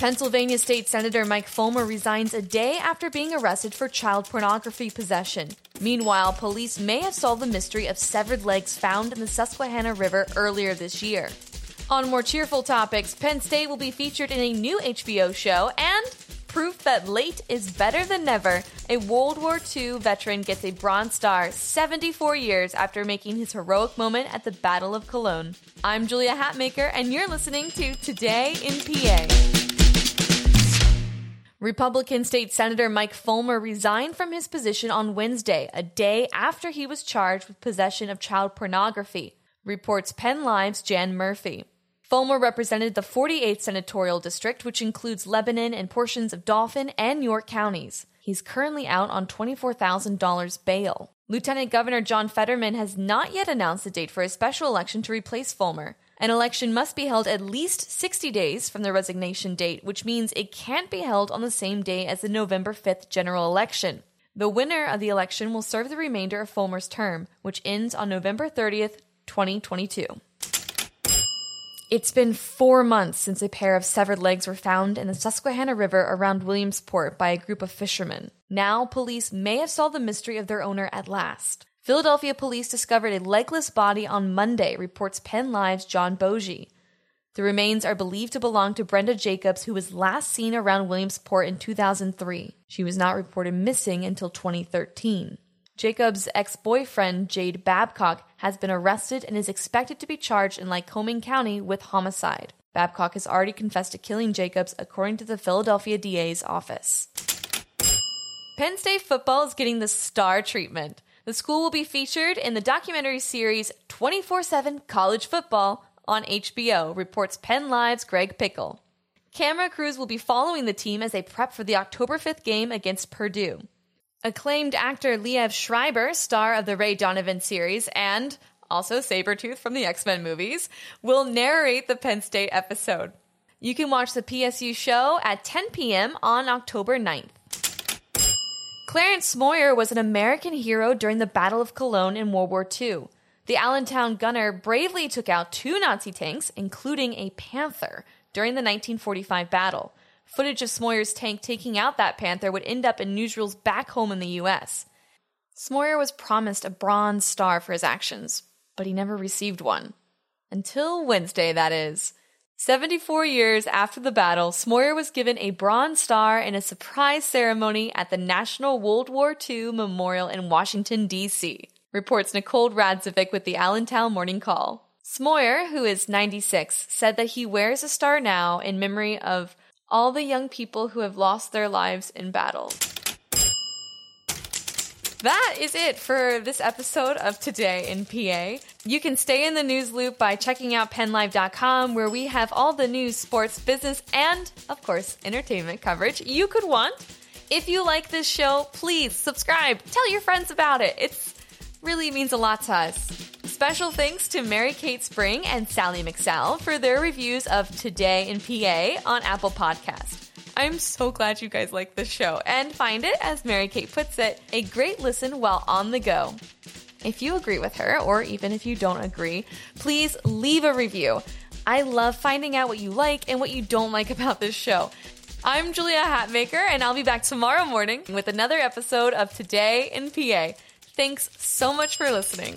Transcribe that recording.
Pennsylvania State Senator Mike Folmer resigns a day after being arrested for child pornography possession. Meanwhile, police may have solved the mystery of severed legs found in the Susquehanna River earlier this year. On more cheerful topics, Penn State will be featured in a new HBO show and proof that late is better than never. A World War II veteran gets a Bronze Star 74 years after making his heroic moment at the Battle of Cologne. I'm Julia Hatmaker, and you're listening to Today in PA. Republican State Senator Mike Folmer resigned from his position on Wednesday, a day after he was charged with possession of child pornography, reports Penn Live's Jan Murphy. Folmer represented the 48th senatorial district, which includes Lebanon and portions of Dauphin and York counties. He's currently out on $24,000 bail. Lieutenant Governor John Fetterman has not yet announced a date for a special election to replace Folmer. An election must be held at least 60 days from the resignation date, which means it can't be held on the same day as the November 5th general election. The winner of the election will serve the remainder of Folmer's term, which ends on November 30th, 2022. It's been four months since a pair of severed legs were found in the Susquehanna River around Williamsport by a group of fishermen. Now, police may have solved the mystery of their owner at last. Philadelphia police discovered a legless body on Monday, reports Penn Live's John Beauge. The remains are believed to belong to Brenda Jacobs, who was last seen around Williamsport in 2003. She was not reported missing until 2013. Jacobs' ex boyfriend, Jade Babcock, has been arrested and is expected to be charged in Lycoming County with homicide. Babcock has already confessed to killing Jacobs, according to the Philadelphia DA's office. Penn State football is getting the star treatment. The school will be featured in the documentary series 24 7 College Football on HBO, reports Penn Live's Greg Pickel. Camera crews will be following the team as they prep for the October 5th game against Purdue. Acclaimed actor Liev Schreiber, star of the Ray Donovan series and also Sabretooth from the X Men movies, will narrate the Penn State episode. You can watch the PSU show at 10 p.m. on October 9th. Clarence Smoyer was an American hero during the Battle of Cologne in World War II. The Allentown gunner bravely took out two Nazi tanks, including a Panther, during the 1945 battle. Footage of Smoyer's tank taking out that Panther would end up in newsreels back home in the US. Smoyer was promised a Bronze Star for his actions, but he never received one. Until Wednesday, that is. 74 years after the battle, Smoyer was given a Bronze Star in a surprise ceremony at the National World War II Memorial in Washington, D.C., reports Nicole Radzievich with the Allentown Morning Call. Smoyer, who is 96, said that he wears a star now in memory of all the young people who have lost their lives in battle that is it for this episode of Today in PA. You can stay in the news loop by checking out pennlive.com, where we have all the news, sports, business, and, of course, entertainment coverage you could want. If you like this show, please subscribe. Tell your friends about it. It really means a lot to us. Special thanks to Mary Kate Spring and Sally McSal for their reviews of Today in PA on Apple Podcast. I'm so glad you guys like this show and find it, as Mary Kate puts it, a great listen while on the go. If you agree with her, or even if you don't agree, please leave a review. I love finding out what you like and what you don't like about this show. I'm Julia Hatmaker, and I'll be back tomorrow morning with another episode of Today in PA. Thanks so much for listening.